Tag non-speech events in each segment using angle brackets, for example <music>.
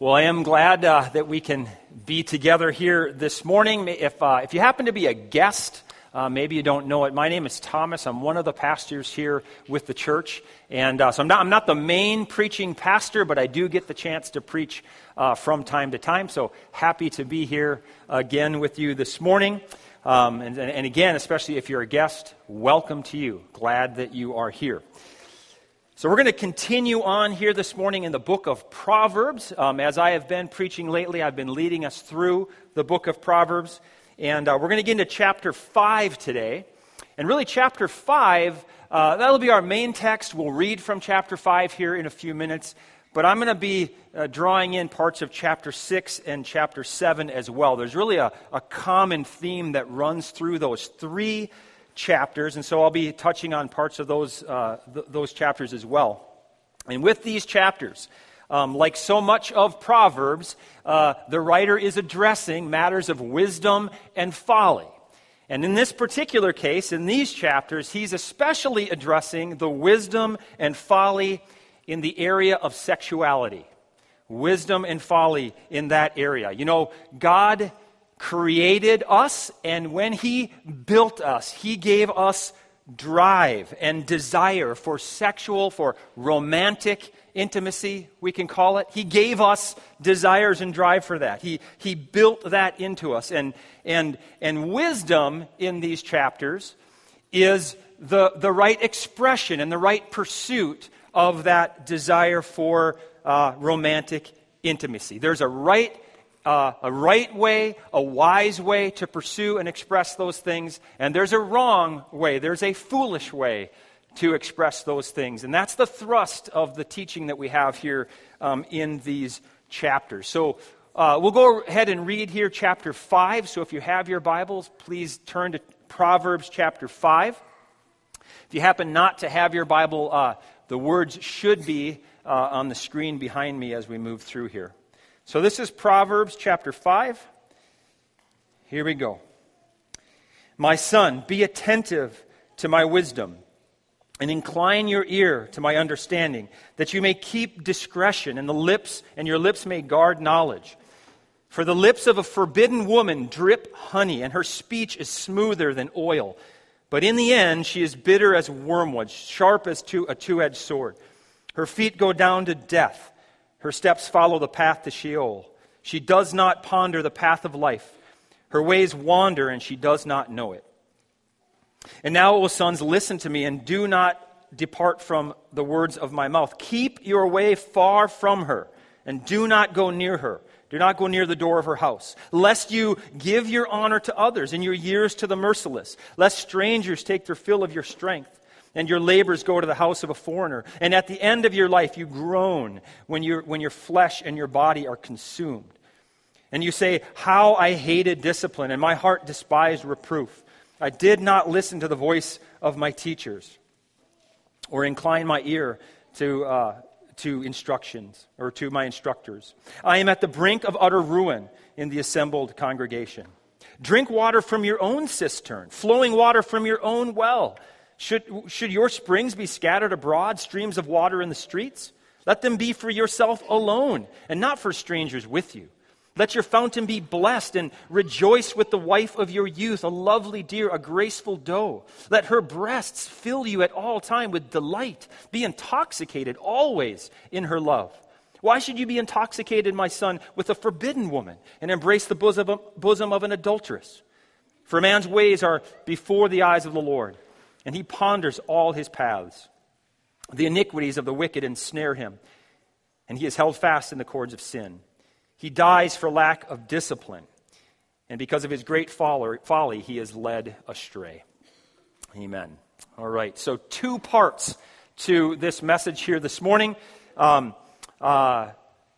Well, I am glad uh, that we can be together here this morning. If, uh, if you happen to be a guest, uh, maybe you don't know it. My name is Thomas. I'm one of the pastors here with the church. And uh, so I'm not, I'm not the main preaching pastor, but I do get the chance to preach uh, from time to time. So happy to be here again with you this morning. Um, and, and again, especially if you're a guest, welcome to you. Glad that you are here. So, we're going to continue on here this morning in the book of Proverbs. Um, as I have been preaching lately, I've been leading us through the book of Proverbs. And uh, we're going to get into chapter 5 today. And really, chapter 5, uh, that'll be our main text. We'll read from chapter 5 here in a few minutes. But I'm going to be uh, drawing in parts of chapter 6 and chapter 7 as well. There's really a, a common theme that runs through those three chapters, and so I'll be touching on parts of those, uh, th- those chapters as well. And with these chapters, um, like so much of Proverbs, uh, the writer is addressing matters of wisdom and folly. And in this particular case, in these chapters, he's especially addressing the wisdom and folly in the area of sexuality. Wisdom and folly in that area. You know, God created us, and when He built us, He gave us drive and desire for sexual, for romantic intimacy, we can call it. He gave us desires and drive for that. He, he built that into us. And, and, and wisdom in these chapters is the, the right expression and the right pursuit of that desire for uh, romantic intimacy. There's a right uh, a right way, a wise way to pursue and express those things, and there's a wrong way, there's a foolish way to express those things. And that's the thrust of the teaching that we have here um, in these chapters. So uh, we'll go ahead and read here chapter 5. So if you have your Bibles, please turn to Proverbs chapter 5. If you happen not to have your Bible, uh, the words should be uh, on the screen behind me as we move through here. So this is Proverbs chapter 5. Here we go. My son, be attentive to my wisdom and incline your ear to my understanding, that you may keep discretion, and the lips and your lips may guard knowledge. For the lips of a forbidden woman drip honey, and her speech is smoother than oil. But in the end, she is bitter as wormwood, sharp as a two edged sword. Her feet go down to death her steps follow the path to Sheol. She does not ponder the path of life. Her ways wander, and she does not know it. And now, O sons, listen to me and do not depart from the words of my mouth. Keep your way far from her, and do not go near her. Do not go near the door of her house, lest you give your honor to others and your years to the merciless, lest strangers take their fill of your strength and your labors go to the house of a foreigner. And at the end of your life, you groan when, you when your flesh and your body are consumed. And you say, How I hated discipline, and my heart despised reproof. I did not listen to the voice of my teachers or incline my ear to, uh, to instructions or to my instructors. I am at the brink of utter ruin in the assembled congregation. Drink water from your own cistern, flowing water from your own well. Should, should your springs be scattered abroad, streams of water in the streets? Let them be for yourself alone, and not for strangers with you. Let your fountain be blessed, and rejoice with the wife of your youth, a lovely deer, a graceful doe. Let her breasts fill you at all time with delight. Be intoxicated always in her love. Why should you be intoxicated, my son, with a forbidden woman, and embrace the bosom, bosom of an adulteress? For man's ways are before the eyes of the Lord and he ponders all his paths. The iniquities of the wicked ensnare him, and he is held fast in the cords of sin. He dies for lack of discipline, and because of his great folly, he is led astray. Amen. All right, so two parts to this message here this morning. Um, uh,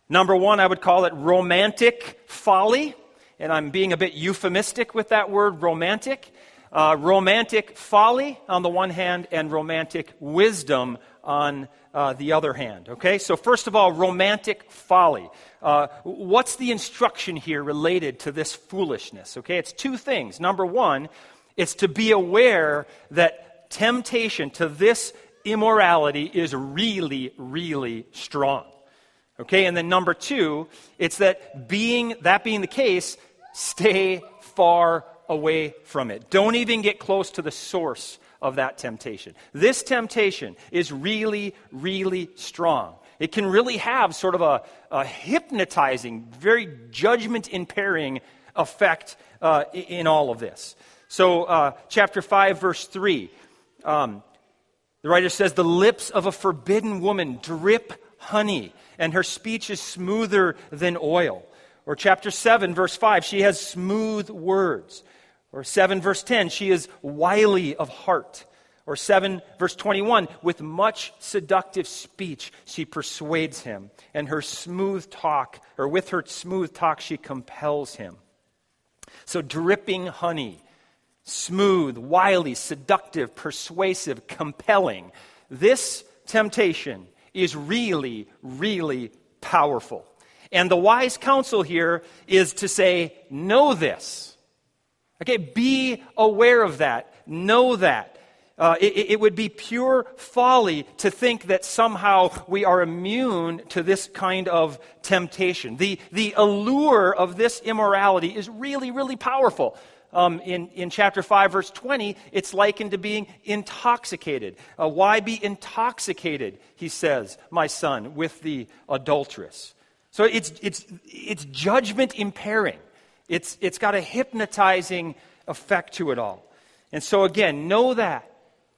number one, I would call it romantic folly, and I'm being a bit euphemistic with that word romantic uh, romantic folly on the one hand and romantic wisdom on uh, the other hand. Okay, so first of all, romantic folly. Uh, what's the instruction here related to this foolishness? Okay, it's two things. Number one, it's to be aware that temptation to this immorality is really, really strong. Okay, and then number two, it's that being that being the case, stay far away from it. Don't even get close to the source of that temptation. This temptation is really, really strong. It can really have sort of a, a hypnotizing, very judgment impairing effect uh, in all of this. So, uh, chapter 5, verse 3, um, the writer says, The lips of a forbidden woman drip honey, and her speech is smoother than oil. Or chapter 7, verse 5, she has smooth words. Or 7, verse 10, she is wily of heart. Or 7, verse 21, with much seductive speech, she persuades him. And her smooth talk, or with her smooth talk, she compels him. So, dripping honey, smooth, wily, seductive, persuasive, compelling. This temptation is really, really powerful. And the wise counsel here is to say, know this. Okay, be aware of that. Know that. Uh, it, it, would be pure folly to think that somehow we are immune to this kind of temptation. The, the allure of this immorality is really, really powerful. Um, in, in chapter 5, verse 20, it's likened to being intoxicated. Uh, why be intoxicated, he says, my son, with the adulteress? So it's, it's, it's judgment impairing. It's, it's got a hypnotizing effect to it all. And so, again, know that.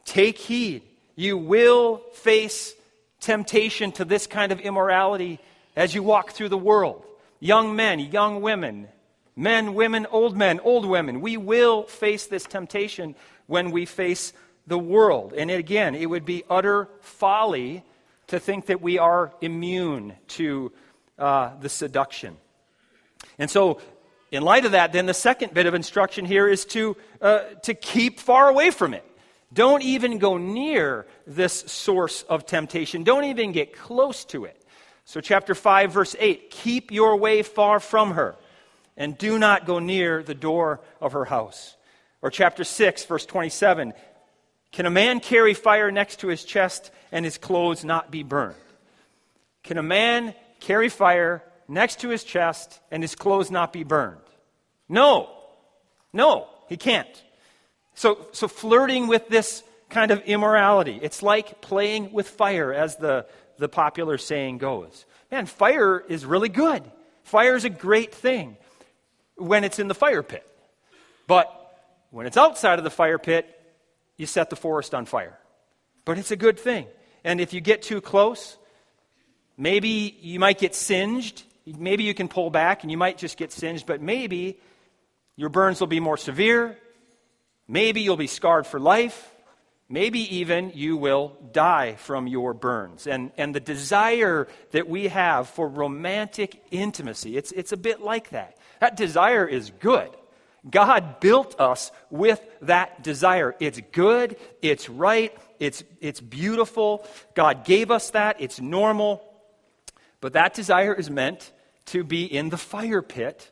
Take heed. You will face temptation to this kind of immorality as you walk through the world. Young men, young women, men, women, old men, old women. We will face this temptation when we face the world. And again, it would be utter folly to think that we are immune to uh, the seduction. And so, in light of that, then the second bit of instruction here is to, uh, to keep far away from it. Don't even go near this source of temptation. Don't even get close to it. So, chapter 5, verse 8 keep your way far from her, and do not go near the door of her house. Or, chapter 6, verse 27 Can a man carry fire next to his chest and his clothes not be burned? Can a man carry fire next to his chest and his clothes not be burned? No. No, he can't. So, so flirting with this kind of immorality, it's like playing with fire, as the, the popular saying goes. Man, fire is really good. Fire is a great thing when it's in the fire pit. But when it's outside of the fire pit, you set the forest on fire. But it's a good thing. And if you get too close, Maybe you might get singed. Maybe you can pull back and you might just get singed, but maybe your burns will be more severe. Maybe you'll be scarred for life. Maybe even you will die from your burns. And, and the desire that we have for romantic intimacy, it's, it's a bit like that. That desire is good. God built us with that desire. It's good, it's right, it's, it's beautiful. God gave us that, it's normal. But that desire is meant to be in the fire pit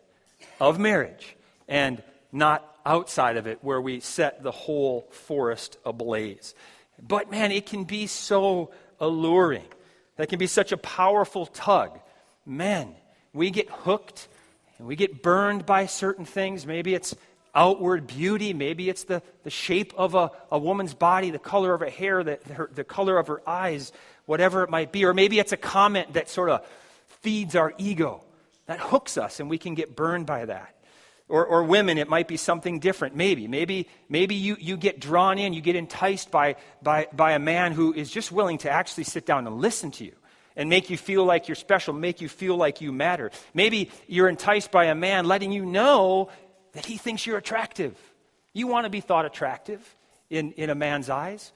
of marriage and not outside of it where we set the whole forest ablaze. But man, it can be so alluring. That can be such a powerful tug. Men, we get hooked and we get burned by certain things. Maybe it's outward beauty. Maybe it's the, the shape of a, a woman's body, the color of her hair, the, her, the color of her eyes whatever it might be. Or maybe it's a comment that sort of feeds our ego, that hooks us, and we can get burned by that. Or, or women, it might be something different. Maybe. Maybe, maybe you, you get drawn in, you get enticed by, by, by a man who is just willing to actually sit down and listen to you and make you feel like you're special, make you feel like you matter. Maybe you're enticed by a man letting you know that he thinks you're attractive. You want to be thought attractive in, in a man's eyes.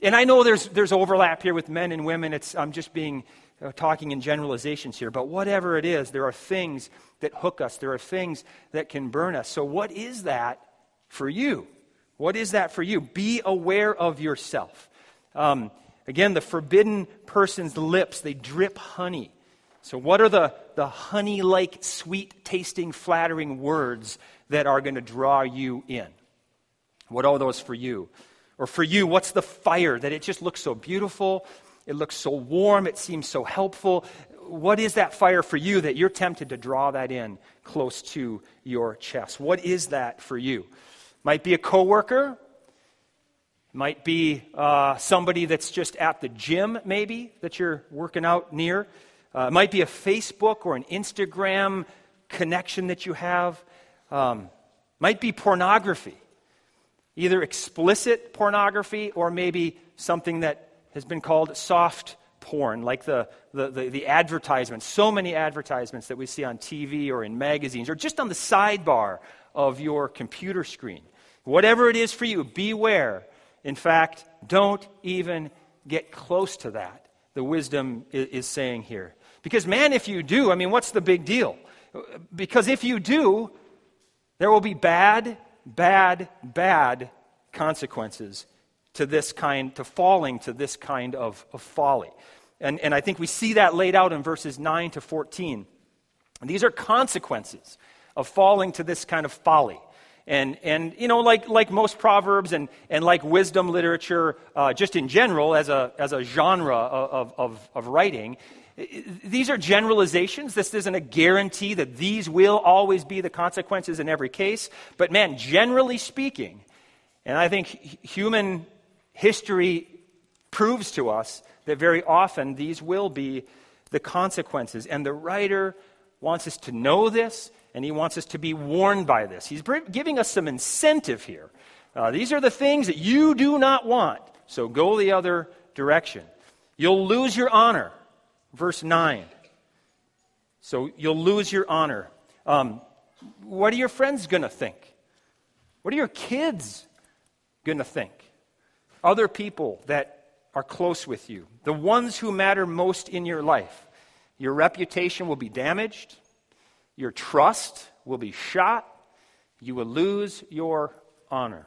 And I know there's, there's overlap here with men and women. It's, I'm just being talking in generalizations here. But whatever it is, there are things that hook us, there are things that can burn us. So, what is that for you? What is that for you? Be aware of yourself. Um, again, the forbidden person's lips, they drip honey. So, what are the, the honey like, sweet tasting, flattering words that are going to draw you in? What are those for you? Or for you, what's the fire that it just looks so beautiful? It looks so warm. It seems so helpful. what is that fire for you that you're tempted to draw that in close to your chest? What is that for you? Might be a coworker, might be uh, somebody that's just at the gym, maybe, that you're working out near. Uh, it might be a Facebook or an Instagram connection that you have. Um, might be pornography, either explicit pornography or maybe something that has been called soft porn, like the, the, the, the, advertisements, so many advertisements that we see on TV or in magazines or just on the sidebar of your computer screen. Whatever it is for you, beware. In fact, don't even get close to that, the wisdom is, is saying here. Because, man, if you do, I mean, what's the big deal? Because if you do, there will be bad, bad, bad consequences to this kind, to falling to this kind of, of folly. And, and I think we see that laid out in verses 9 to 14. And these are consequences of falling to this kind of folly. And, and you know, like, like most proverbs and, and like wisdom literature, uh, just in general, as a, as a genre of, of, of writing, these are generalizations. This isn't a guarantee that these will always be the consequences in every case. But man, generally speaking, and I think human history proves to us that very often these will be the consequences. And the writer wants us to know this, and he wants us to be warned by this. He's giving us some incentive here. Uh, these are the things that you do not want, so go the other direction. You'll lose your honor. Verse 9. So you'll lose your honor. Um, what are your friends going to think? What are your kids going to think? Other people that are close with you, the ones who matter most in your life. Your reputation will be damaged, your trust will be shot, you will lose your honor.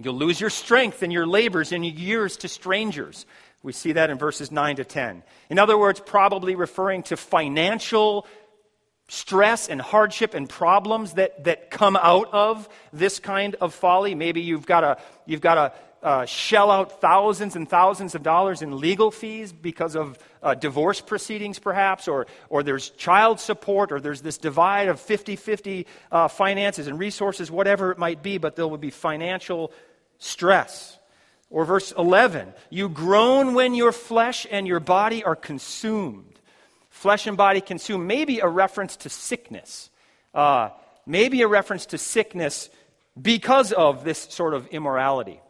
You'll lose your strength and your labors and your years to strangers. We see that in verses 9 to 10. In other words, probably referring to financial stress and hardship and problems that, that come out of this kind of folly. Maybe you've got to, you've got to uh, shell out thousands and thousands of dollars in legal fees because of uh, divorce proceedings, perhaps, or, or there's child support, or there's this divide of 50 50 uh, finances and resources, whatever it might be, but there will be financial stress. Or verse 11, you groan when your flesh and your body are consumed flesh and body consume, maybe a reference to sickness. Uh, maybe a reference to sickness because of this sort of immorality.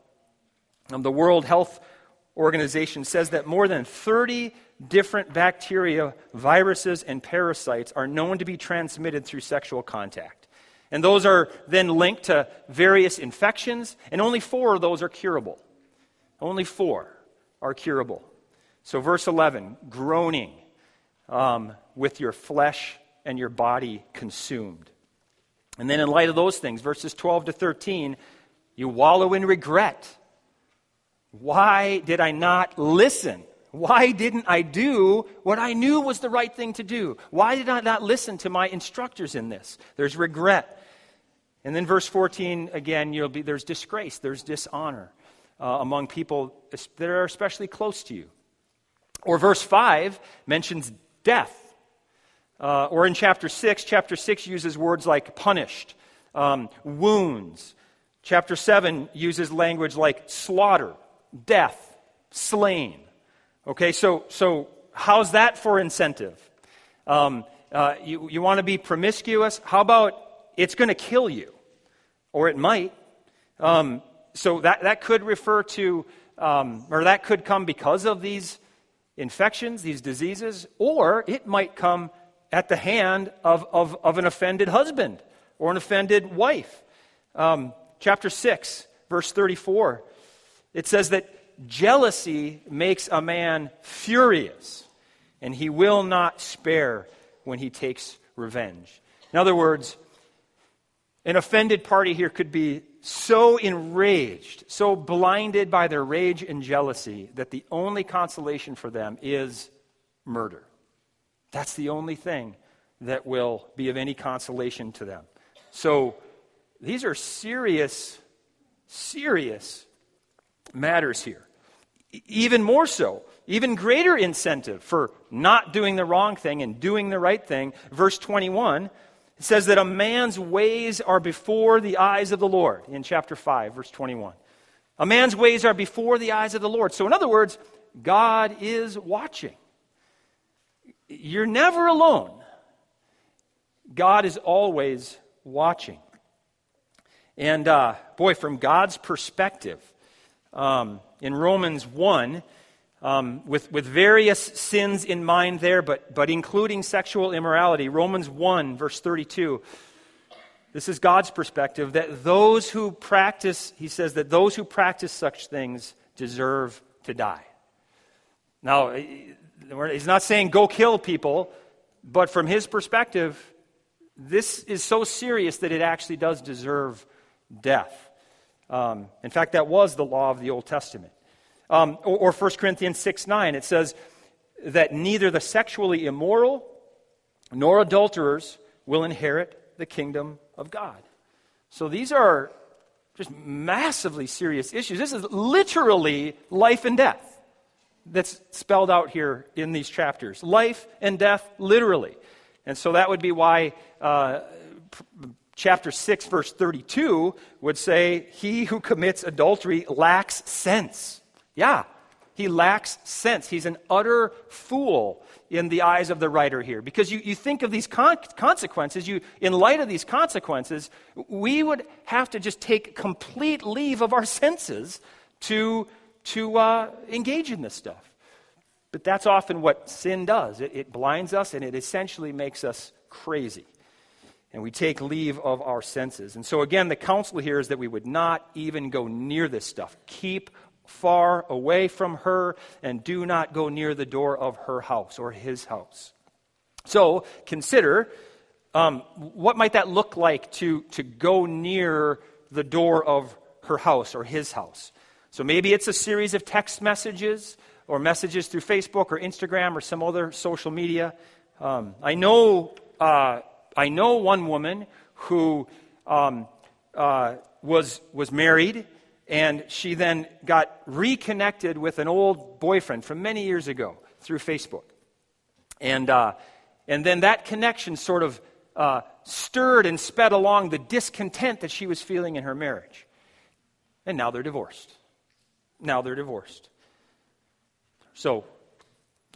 Um, the World Health Organization says that more than 30 different bacteria, viruses, and parasites are known to be transmitted through sexual contact. And those are then linked to various infections, and only four of those are curable. Only four are curable. So, verse 11 groaning um, with your flesh and your body consumed. And then, in light of those things, verses 12 to 13, you wallow in regret. Why did I not listen? Why didn't I do what I knew was the right thing to do? Why did I not listen to my instructors in this? There's regret. And then, verse 14, again, you'll be, there's disgrace, there's dishonor uh, among people that are especially close to you. Or verse 5 mentions death. Uh, or in chapter 6, chapter 6 uses words like punished, um, wounds. Chapter 7 uses language like slaughter, death, slain. Okay, so, so how's that for incentive? Um, uh, you you want to be promiscuous? How about it's going to kill you? Or it might. Um, so that, that could refer to, um, or that could come because of these infections, these diseases, or it might come at the hand of, of, of an offended husband or an offended wife. Um, chapter 6, verse 34, it says that jealousy makes a man furious, and he will not spare when he takes revenge. In other words, an offended party here could be so enraged, so blinded by their rage and jealousy, that the only consolation for them is murder. That's the only thing that will be of any consolation to them. So these are serious, serious matters here. even more so, even greater incentive for not doing the wrong thing and doing the right thing. Verse 21 says that a man's ways are before the eyes of the Lord in chapter 5, verse 21. A man's ways are before the eyes of the Lord. So, in other words, God is watching. You're never alone. God is always watching. And uh, boy, from God's perspective, um, in Romans 1, um, with, with various sins in mind there, but, but including sexual immorality, Romans 1, verse 32. This is God's perspective that those who practice, he says, that those who practice such things deserve to die. Now, he's not saying go kill people, but from his perspective, this is so serious that it actually does deserve death. Um, in fact, that was the law of the Old Testament. Um, or, or 1 Corinthians 6 9, it says that neither the sexually immoral nor adulterers will inherit the kingdom of God. So these are just massively serious issues. This is literally life and death that's spelled out here in these chapters. Life and death, literally. And so that would be why uh, chapter 6, verse 32 would say, He who commits adultery lacks sense. Yeah, he lacks sense. He's an utter fool in the eyes of the writer here. Because you, you think of these con- consequences, you, in light of these consequences, we would have to just take complete leave of our <laughs> senses to, to uh, engage in this stuff. But that's often what sin does it, it blinds us and it essentially makes us crazy. And we take leave of our senses. And so, again, the counsel here is that we would not even go near this stuff. Keep far away from her and do not go near the door of her house or his house. So, consider um, what might that look like to, to go near the door of her house or his house? So, maybe it's a series of text messages or messages through Facebook or Instagram or some other social media. Um, I know uh, I know one woman who um, uh, was was married, and she then got reconnected with an old boyfriend from many years ago through Facebook, and uh, and then that connection sort of uh, stirred and sped along the discontent that she was feeling in her marriage, and now they're divorced. Now they're divorced. So,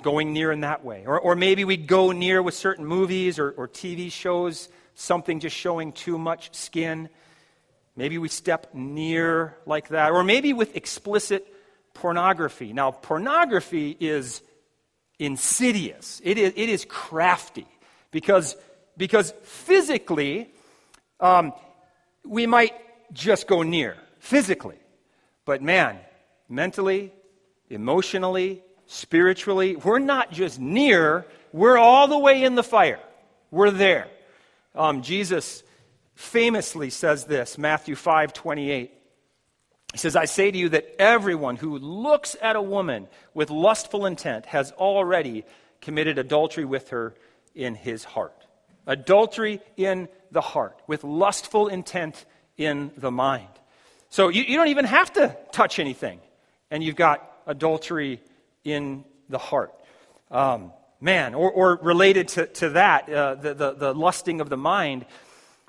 going near in that way. Or, or maybe we go near with certain movies or, or TV shows, something just showing too much skin. Maybe we step near like that. Or maybe with explicit pornography. Now, pornography is insidious, it is, it is crafty because, because physically, um, we might just go near, physically. But man, mentally, emotionally, spiritually. We're not just near, we're all the way in the fire. We're there. Um, Jesus famously says this, Matthew 5 28. He says, I say to you that everyone who looks at a woman with lustful intent has already committed adultery with her in his heart. Adultery in the heart, with lustful intent in the mind. So you, you don't even have to touch anything, and you've got adultery in the heart. Um, man, or, or related to, to that, uh, the, the, the, lusting of the mind,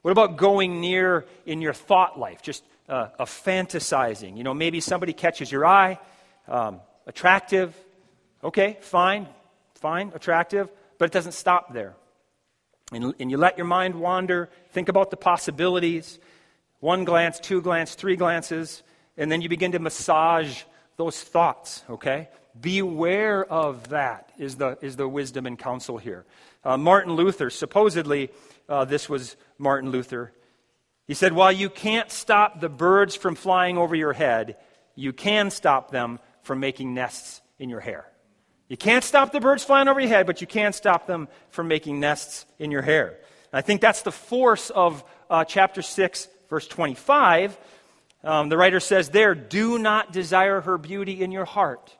what about going near in your thought life? Just uh, a fantasizing. You know, maybe somebody catches your eye, um, attractive. Okay, fine, fine, attractive, but it doesn't stop there. And, and you let your mind wander, think about the possibilities. One glance, two glance, three glances, and then you begin to massage those thoughts, okay? Beware of that, is the, is the wisdom and counsel here. Uh, Martin Luther, supposedly, uh, this was Martin Luther. He said, While you can't stop the birds from flying over your head, you can stop them from making nests in your hair. You can't stop the birds flying over your head, but you can stop them from making nests in your hair. And I think that's the force of uh, chapter 6, verse 25. Um, the writer says there, Do not desire her beauty in your heart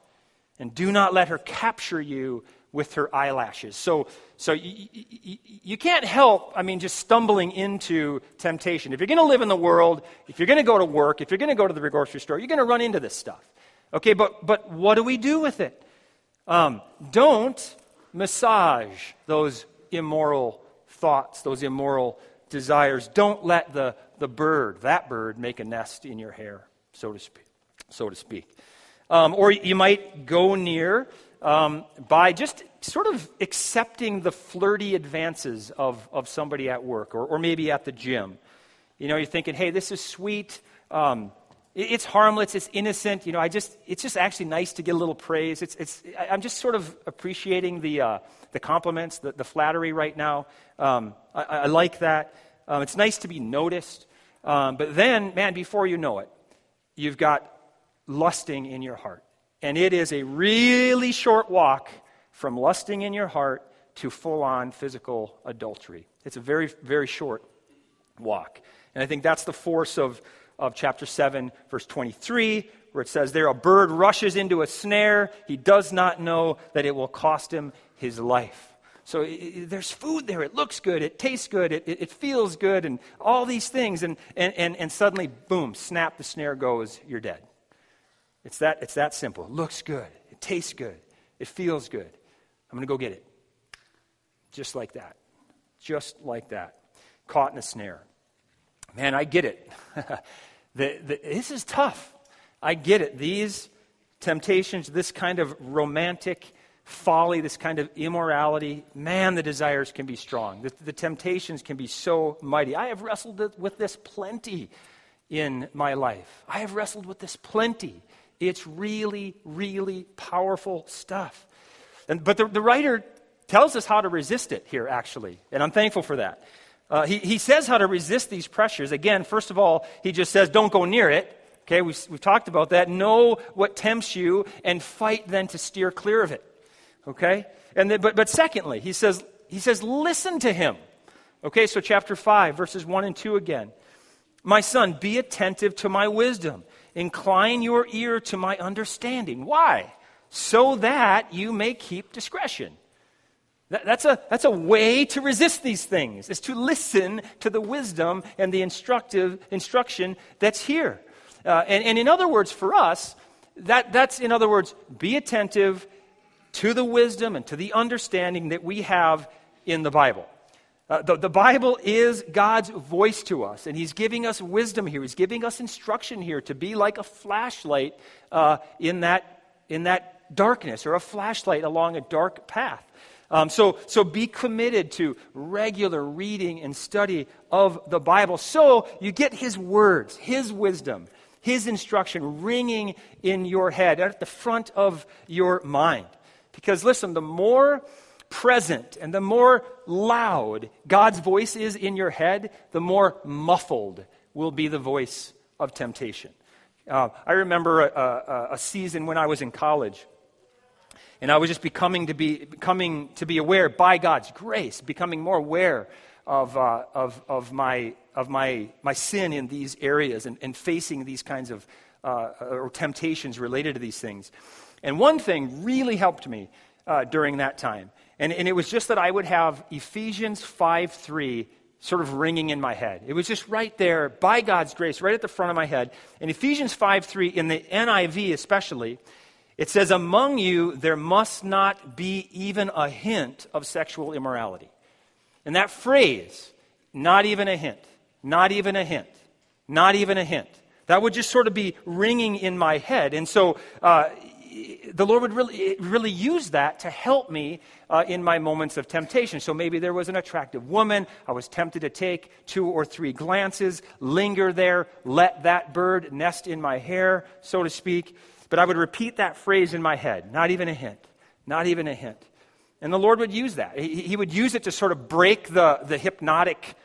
and do not let her capture you with her eyelashes. So, so you, you, can't help, I mean, just stumbling into temptation. If you're going to live in the world, if you're going to go to work, if you're going to go to the grocery store, you're going to run into this stuff. Okay, but, but what do we do with it? Um, don't massage those immoral thoughts, those immoral desires. Don't let the, the bird, that bird, make a nest in your hair, so to speak. So to speak. Um, or you might go near um, by just sort of accepting the flirty advances of, of somebody at work or, or maybe at the gym. You know, you're thinking, hey, this is sweet. Um, it's harmless, it's innocent. You know, I just, it's just actually nice to get a little praise. It's, it's, I'm just sort of appreciating the, uh, the compliments, the, the flattery right now. Um, I, I, like that. Um, it's nice to be noticed. Um, but then, man, before you know it, you've got lusting in your heart. And it is a really short walk from lusting in your heart to full on physical adultery. It's a very, very short walk. And I think that's the force of of chapter 7, verse 23, where it says, There a bird rushes into a snare. He does not know that it will cost him his life. So it, there's food there. It looks good. It tastes good. It, it, it, feels good, and all these things. And, and, and, and suddenly, boom, snap, the snare goes, you're dead. It's that, it's that simple. It looks good. It tastes good. It feels good. I'm going to go get it. Just like that. Just like that. Caught in a snare. Man, I get it. <laughs> the, the, this is tough. I get it. These temptations, this kind of romantic folly, this kind of immorality, man, the desires can be strong. The, the temptations can be so mighty. I have wrestled with this plenty in my life. I have wrestled with this plenty. It's really, really powerful stuff. And, but the, the writer tells us how to resist it here, actually, and I'm thankful for that. Uh, he, he says how to resist these pressures. Again, first of all, he just says, don't go near it. Okay, we've, we've talked about that. Know what tempts you and fight then to steer clear of it. Okay? And then, but, but secondly, he says, he says, listen to him. Okay, so chapter 5, verses 1 and 2 again. My son, be attentive to my wisdom. Incline your ear to my understanding. Why? So that you may keep discretion. That, that's, a, that's a way to resist these things, is to listen to the wisdom and the instructive instruction that's here. Uh, and, and in other words, for us, that, that's, in other words, be attentive to the wisdom and to the understanding that we have in the Bible. Uh, the, the, Bible is God's voice to us, and He's giving us wisdom here. He's giving us instruction here to be like a flashlight uh, in, that, in that darkness or a flashlight along a dark path. Um, so, so be committed to regular reading and study of the Bible so you get His words, His wisdom, His instruction ringing in your head, at the front of your mind. Because listen, the more present and the more loud God's voice is in your head, the more muffled will be the voice of temptation. Uh, I remember a, a, a season when I was in college and I was just becoming to be, becoming to be aware by God's grace, becoming more aware of, uh, of, of, my, of my, my sin in these areas and, and facing these kinds of uh, or temptations related to these things. And one thing really helped me uh, during that time. And, and it was just that I would have Ephesians 5 3 sort of ringing in my head. It was just right there, by God's grace, right at the front of my head. And Ephesians 5 3, in the NIV especially, it says, Among you there must not be even a hint of sexual immorality. And that phrase, not even a hint, not even a hint, not even a hint, that would just sort of be ringing in my head. And so uh, the Lord would really, really use that to help me uh, in my moments of temptation. So maybe there was an attractive woman. I was tempted to take two or three glances, linger there, let that bird nest in my hair, so to speak. But I would repeat that phrase in my head, not even a hint, not even a hint. And the Lord would use that. He, he would use it to sort of break the, the hypnotic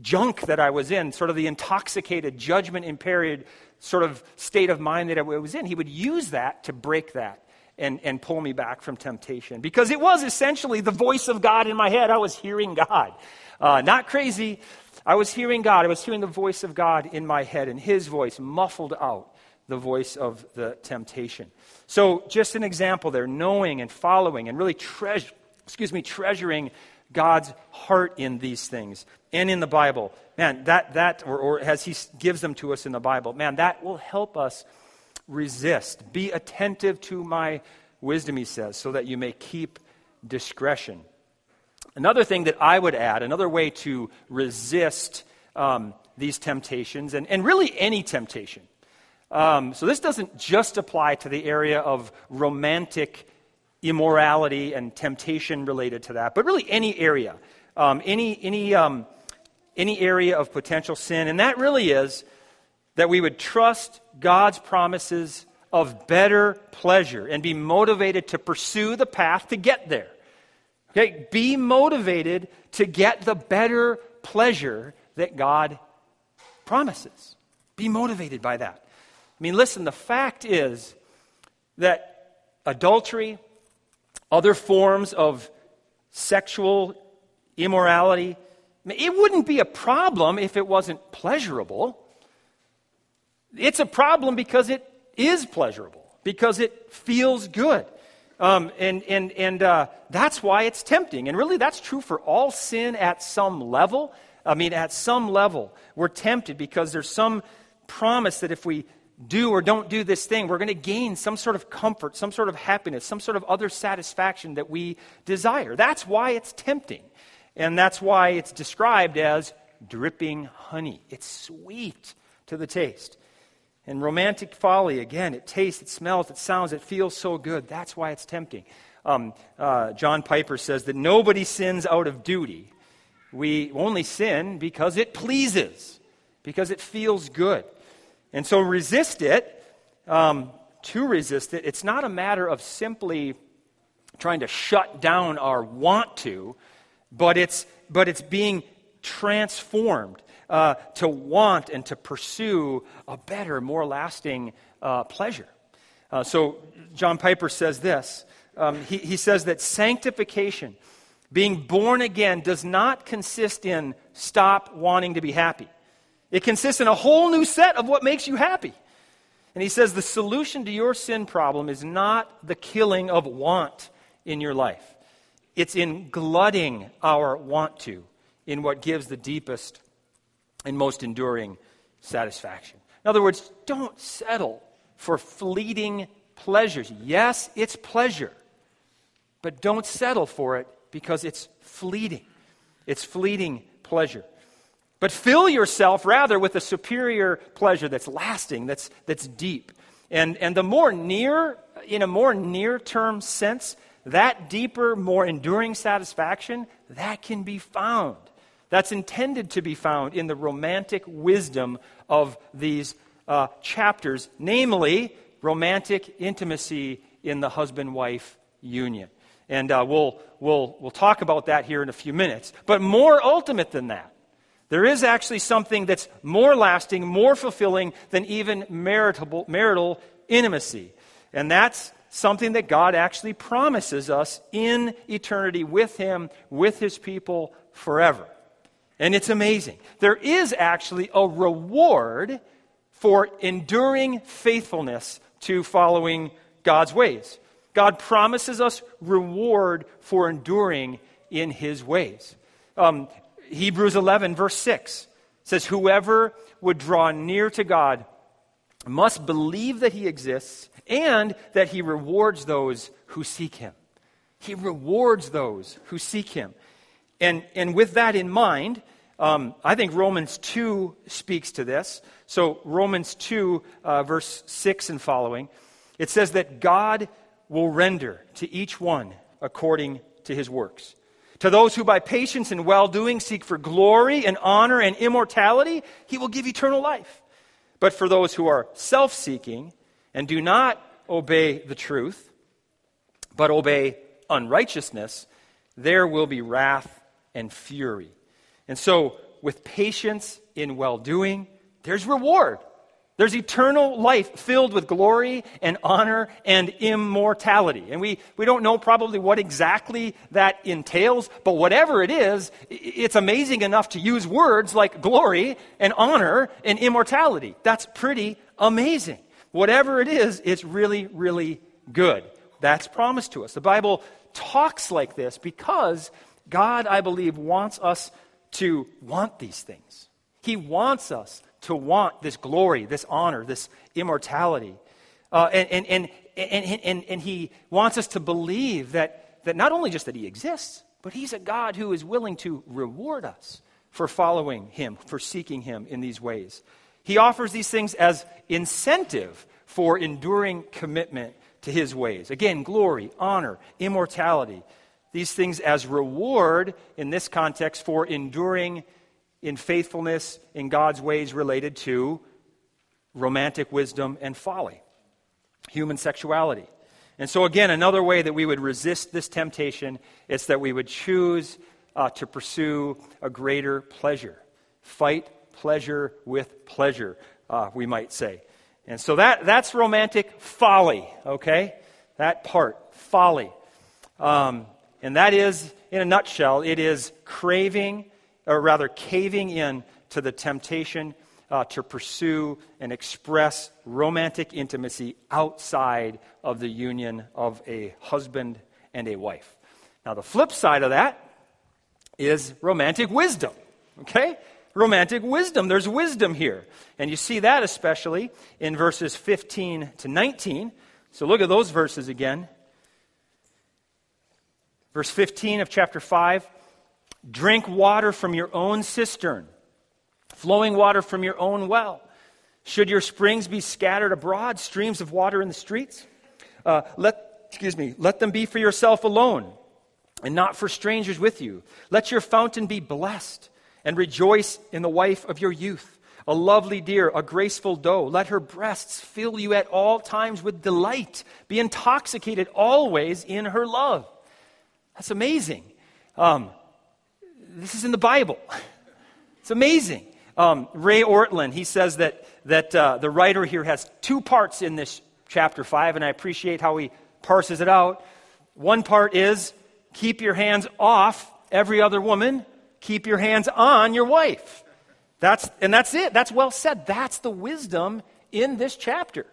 junk that I was in, sort of the intoxicated, judgment impaired sort of state of mind that I was in. He would use that to break that and, and pull me back from temptation. Because it was essentially the voice of God in my head. I was hearing God. Uh, not crazy. I was hearing God. I was hearing the voice of God in my head, and His voice muffled out the voice of the temptation. So, just an example there, knowing and following and really treasure, excuse me, treasuring God's heart in these things and in the Bible. Man, that, that or, or as He gives them to us in the Bible, man, that will help us resist. Be attentive to my wisdom, he says, so that you may keep discretion. Another thing that I would add, another way to resist um, these temptations, and, and really any temptation. Um, so this doesn't just apply to the area of romantic immorality and temptation related to that, but really any area, um, any, any, um, any area of potential sin. And that really is that we would trust God's promises of better pleasure and be motivated to pursue the path to get there. Okay, be motivated to get the better pleasure that God promises. Be motivated by that. I mean, listen, the fact is that adultery, other forms of sexual immorality, it wouldn't be a problem if it wasn't pleasurable. It's a problem because it is pleasurable, because it feels good. Um, and and, and uh, that's why it's tempting. And really, that's true for all sin at some level. I mean, at some level, we're tempted because there's some promise that if we do or don't do this thing, we're going to gain some sort of comfort, some sort of happiness, some sort of other satisfaction that we desire. That's why it's tempting. And that's why it's described as dripping honey. It's sweet to the taste. And romantic folly, again, it tastes, it smells, it sounds, it feels so good. That's why it's tempting. Um, uh, John Piper says that nobody sins out of duty. We only sin because it pleases, because it feels good. And so resist it. Um, to resist it, it's not a matter of simply trying to shut down our want to, but it's, but it's being transformed uh, to want and to pursue a better, more lasting uh, pleasure. Uh, so, John Piper says this um, he, he says that sanctification, being born again, does not consist in stop wanting to be happy. It consists in a whole new set of what makes you happy. And he says the solution to your sin problem is not the killing of want in your life, it's in glutting our want to in what gives the deepest and most enduring satisfaction. In other words, don't settle for fleeting pleasures. Yes, it's pleasure, but don't settle for it because it's fleeting. It's fleeting pleasure. But fill yourself rather with a superior pleasure that's lasting, that's, that's deep. And, and the more near, in a more near term sense, that deeper, more enduring satisfaction, that can be found that's intended to be found in the romantic wisdom of these uh, chapters, namely romantic intimacy in the husband wife union. And uh, we'll, we'll, we'll talk about that here in a few minutes. But more ultimate than that, there is actually something that's more lasting, more fulfilling than even marital, marital intimacy. And that's something that God actually promises us in eternity with Him, with His people forever. And it's amazing. There is actually a reward for enduring faithfulness to following God's ways. God promises us reward for enduring in his ways. Um, Hebrews 11, verse 6 says, Whoever would draw near to God must believe that he exists and that he rewards those who seek him. He rewards those who seek him. And, and with that in mind, um, I think Romans 2 speaks to this. So, Romans 2, uh, verse 6 and following, it says that God will render to each one according to his works. To those who by patience and well doing seek for glory and honor and immortality, he will give eternal life. But for those who are self seeking and do not obey the truth, but obey unrighteousness, there will be wrath and fury. And so, with patience in well doing, there's reward. There's eternal life filled with glory and honor and immortality. And we, we don't know probably what exactly that entails, but whatever it is, it's amazing enough to use words like glory and honor and immortality. That's pretty amazing. Whatever it is, it's really, really good. That's promised to us. The Bible talks like this because God, I believe, wants us to want these things. He wants us to want this glory, this honor, this immortality. Uh, and, and, and, and, and, and he wants us to believe that, that not only just that he exists, but he's a God who is willing to reward us for following him, for seeking him in these ways. He offers these things as incentive for enduring commitment to his ways. Again, glory, honor, immortality. These things as reward in this context for enduring in faithfulness in God's ways related to romantic wisdom and folly, human sexuality. And so, again, another way that we would resist this temptation is that we would choose uh, to pursue a greater pleasure. Fight pleasure with pleasure, uh, we might say. And so that, that's romantic folly, okay? That part, folly. Um, and that is, in a nutshell, it is craving, or rather caving in to the temptation uh, to pursue and express romantic intimacy outside of the union of a husband and a wife. Now, the flip side of that is romantic wisdom. Okay? Romantic wisdom. There's wisdom here. And you see that especially in verses 15 to 19. So look at those verses again. Verse 15 of chapter 5 Drink water from your own cistern flowing water from your own well. Should your springs be scattered abroad, streams of water in the streets? Uh, let, excuse me, let them be for yourself alone and not for strangers with you. Let your fountain be blessed and rejoice in the wife of your youth, a lovely deer, a graceful doe. Let her breasts fill you at all times with delight. Be intoxicated always in her love. That's amazing. Um, this is in the Bible. It's amazing. Um, Ray Ortlund, he says that, that uh, the writer here has two parts in this chapter 5, and I appreciate how he parses it out. One part is keep your hands off every other woman, keep your hands on your wife. That's, and that's it. That's well said. That's the wisdom in this chapter.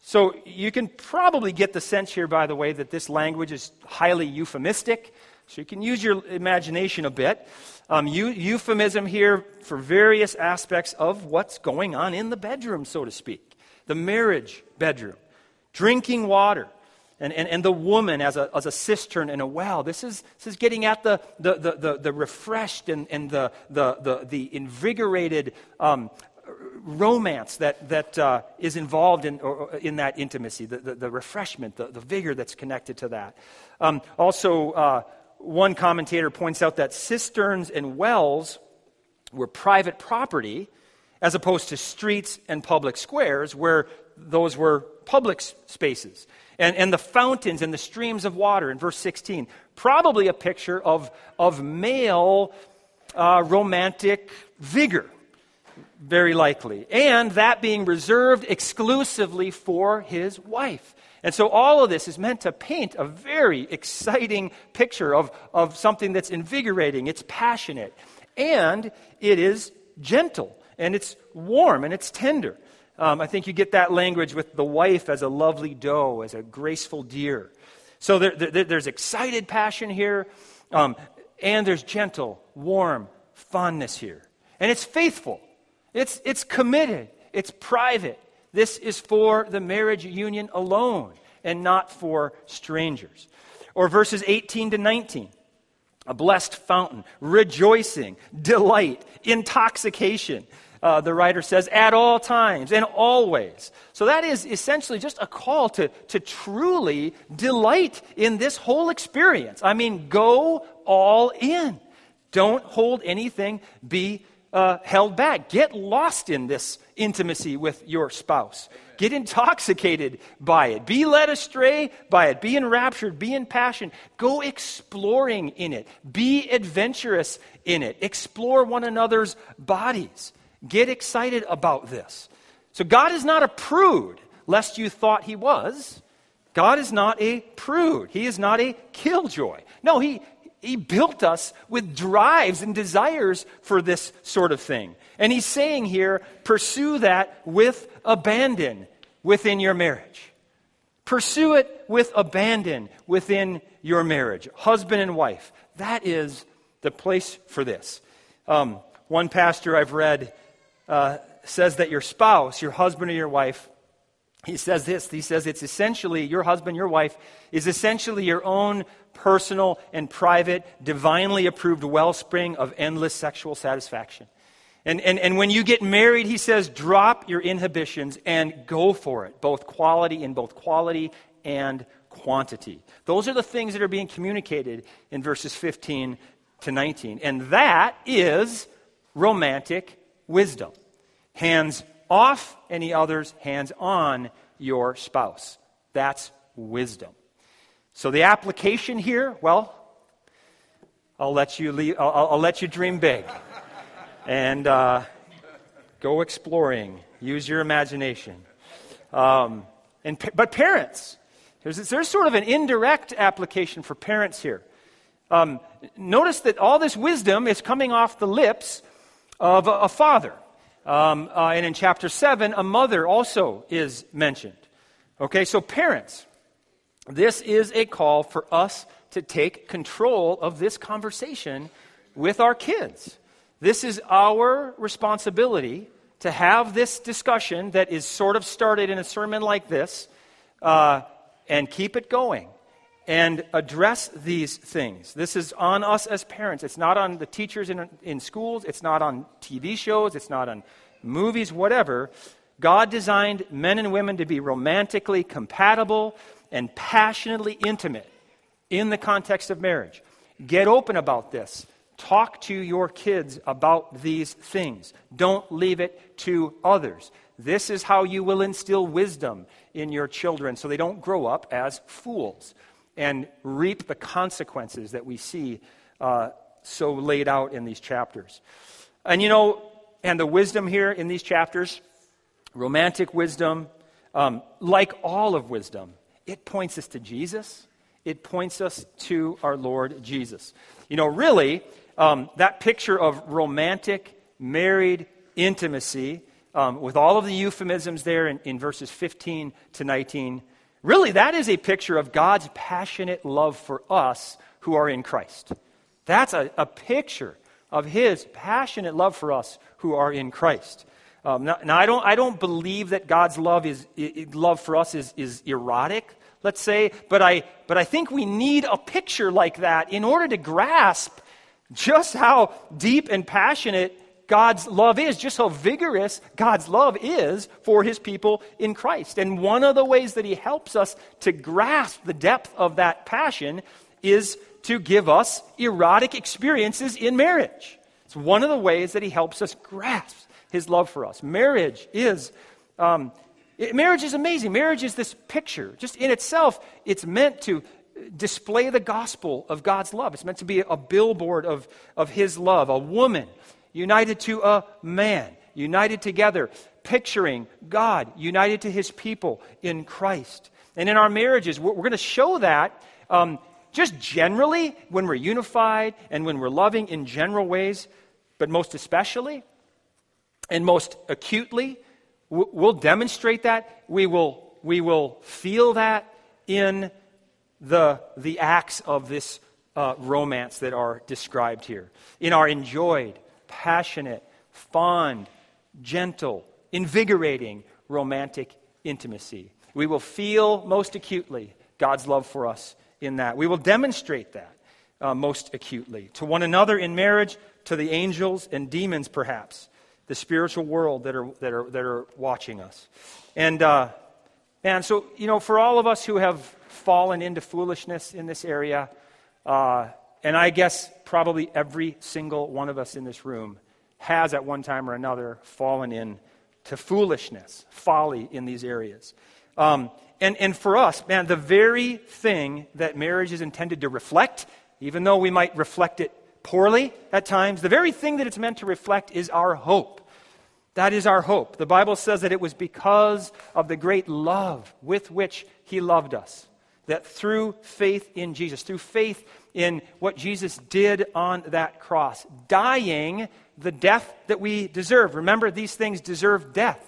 So you can probably get the sense here, by the way, that this language is highly euphemistic. So you can use your imagination a bit. Um, euphemism here for various aspects of what's going on in the bedroom, so to speak. The marriage bedroom. Drinking water. And, and, and the woman as a, as a cistern and a well. This is, this is getting at the, the, the, the, the refreshed and, and the, the, the, the invigorated um, romance that, that uh, is involved in, or, in that intimacy, the, the, the refreshment, the, the vigor that's connected to that. Um, also, uh, one commentator points out that cisterns and wells were private property as opposed to streets and public squares where those were public spaces. And, and the fountains and the streams of water in verse 16, probably a picture of, of male uh, romantic vigor, very likely. And that being reserved exclusively for his wife. And so all of this is meant to paint a very exciting picture of, of something that's invigorating, it's passionate, and it is gentle, and it's warm, and it's tender. Um, I think you get that language with the wife as a lovely doe, as a graceful deer. So there, there, there's excited passion here, um, and there's gentle, warm fondness here. And it's faithful, it's, it's committed, it's private, this is for the marriage union alone and not for strangers. Or verses 18 to 19 a blessed fountain, rejoicing, delight, intoxication. Uh, the writer says, at all times and always. So that is essentially just a call to, to truly delight in this whole experience. I mean, go all in. Don't hold anything, be uh, held back. Get lost in this intimacy with your spouse. Get intoxicated by it. Be led astray by it. Be enraptured. Be in passion. Go exploring in it. Be adventurous in it. Explore one another's bodies. Get excited about this. So, God is not a prude, lest you thought he was. God is not a prude. He is not a killjoy. No, he, he built us with drives and desires for this sort of thing. And he's saying here, pursue that with abandon within your marriage. Pursue it with abandon within your marriage. Husband and wife. That is the place for this. Um, one pastor I've read uh, says that your spouse, your husband or your wife, he says this he says it's essentially your husband your wife is essentially your own personal and private divinely approved wellspring of endless sexual satisfaction and, and, and when you get married he says drop your inhibitions and go for it both quality in both quality and quantity those are the things that are being communicated in verses 15 to 19 and that is romantic wisdom hands off any others, hands on your spouse. That's wisdom. So the application here, well, I'll let you leave, I'll, I'll let you dream big, and uh, go exploring. Use your imagination. Um, and but parents, there's, there's sort of an indirect application for parents here. Um, notice that all this wisdom is coming off the lips of a, a father. Um, uh, and in chapter 7, a mother also is mentioned. Okay, so parents, this is a call for us to take control of this conversation with our kids. This is our responsibility to have this discussion that is sort of started in a sermon like this uh, and keep it going and address these things. This is on us as parents. It's not on the teachers in, in schools, it's not on TV shows, it's not on movies, whatever. God designed men and women to be romantically compatible and passionately intimate in the context of marriage. Get open about this. Talk to your kids about these things. Don't leave it to others. This is how you will instill wisdom in your children so they don't grow up as fools and reap the consequences that we see uh, so laid out in these chapters. And you know, and the wisdom here in these chapters, romantic wisdom, um, like all of wisdom, it points us to Jesus. It points us to our Lord Jesus. You know, really, um, that picture of romantic, married intimacy, um, with all of the euphemisms there in, in verses 15 to 19, Really, that is a picture of God's passionate love for us who are in Christ. That's a, a picture of His passionate love for us who are in Christ. Um, now, now, I, don't, I don't believe that God's love, is, love for us is, is erotic, let's say, but I, but I think we need a picture like that in order to grasp just how deep and passionate God's love is, just how vigorous God's love is for his people in Christ. And one of the ways that he helps us to grasp the depth of that passion is to give us erotic experiences in marriage. It's one of the ways that he helps us grasp his love for us. Marriage is. Um, it, marriage is amazing. Marriage is this picture. Just in itself, it's meant to display the gospel of God's love. It's meant to be a billboard of, of His love. A woman united to a man, united together, picturing God united to his people in Christ. And in our marriages, we're, we're going to show that um, just generally when we're unified and when we're loving in general ways, but most especially and most acutely, we'll demonstrate that. We will, we will feel that in the, the acts of this uh, romance that are described here. In our enjoyed, passionate, fond, gentle, invigorating romantic intimacy. We will feel most acutely God's love for us in that. We will demonstrate that uh, most acutely to one another in marriage, to the angels and demons, perhaps, the spiritual world that are, that are, that are watching us. And, uh, and so, you know, for all of us who have fallen into foolishness in this area, uh, and I guess probably every single one of us in this room has at one time or another fallen in to foolishness, folly in these areas. Um, and, and for us, man, the very thing that marriage is intended to reflect, even though we might reflect it poorly at times, the very thing that it's meant to reflect is our hope. That is our hope. The Bible says that it was because of the great love with which He loved us, that through faith in Jesus, through faith in what Jesus did on that cross, dying the death that we deserve. Remember, these things deserve death.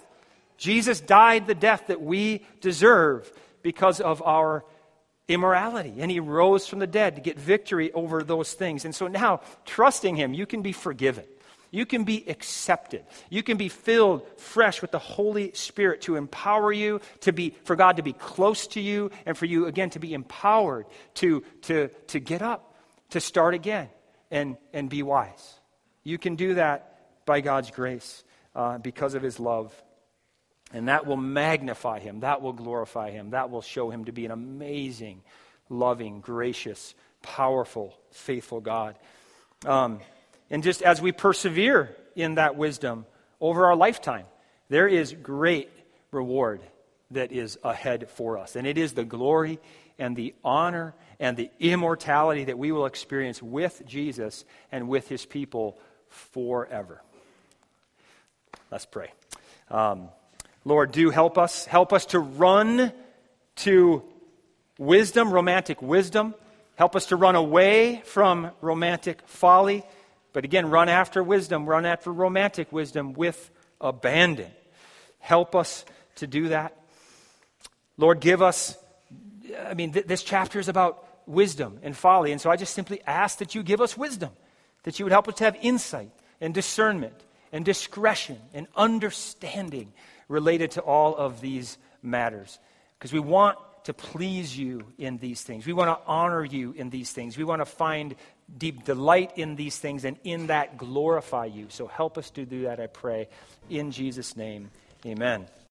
Jesus died the death that we deserve because of our immorality. And he rose from the dead to get victory over those things. And so now, trusting him, you can be forgiven. You can be accepted. You can be filled fresh with the Holy Spirit to empower you, to be, for God to be close to you, and for you, again, to be empowered to, to, to get up, to start again, and, and be wise. You can do that by God's grace uh, because of His love. And that will magnify Him, that will glorify Him, that will show Him to be an amazing, loving, gracious, powerful, faithful God. Um, and just as we persevere in that wisdom over our lifetime, there is great reward that is ahead for us. And it is the glory and the honor and the immortality that we will experience with Jesus and with his people forever. Let's pray. Um, Lord, do help us. Help us to run to wisdom, romantic wisdom. Help us to run away from romantic folly. But again, run after wisdom, run after romantic wisdom with abandon. Help us to do that. Lord, give us, I mean, th- this chapter is about wisdom and folly. And so I just simply ask that you give us wisdom, that you would help us to have insight and discernment and discretion and understanding related to all of these matters. Because we want to please you in these things. We want to honor you in these things. We want to find deep delight in these things and in that glorify you. So help us to do that, I pray. In Jesus' name, amen.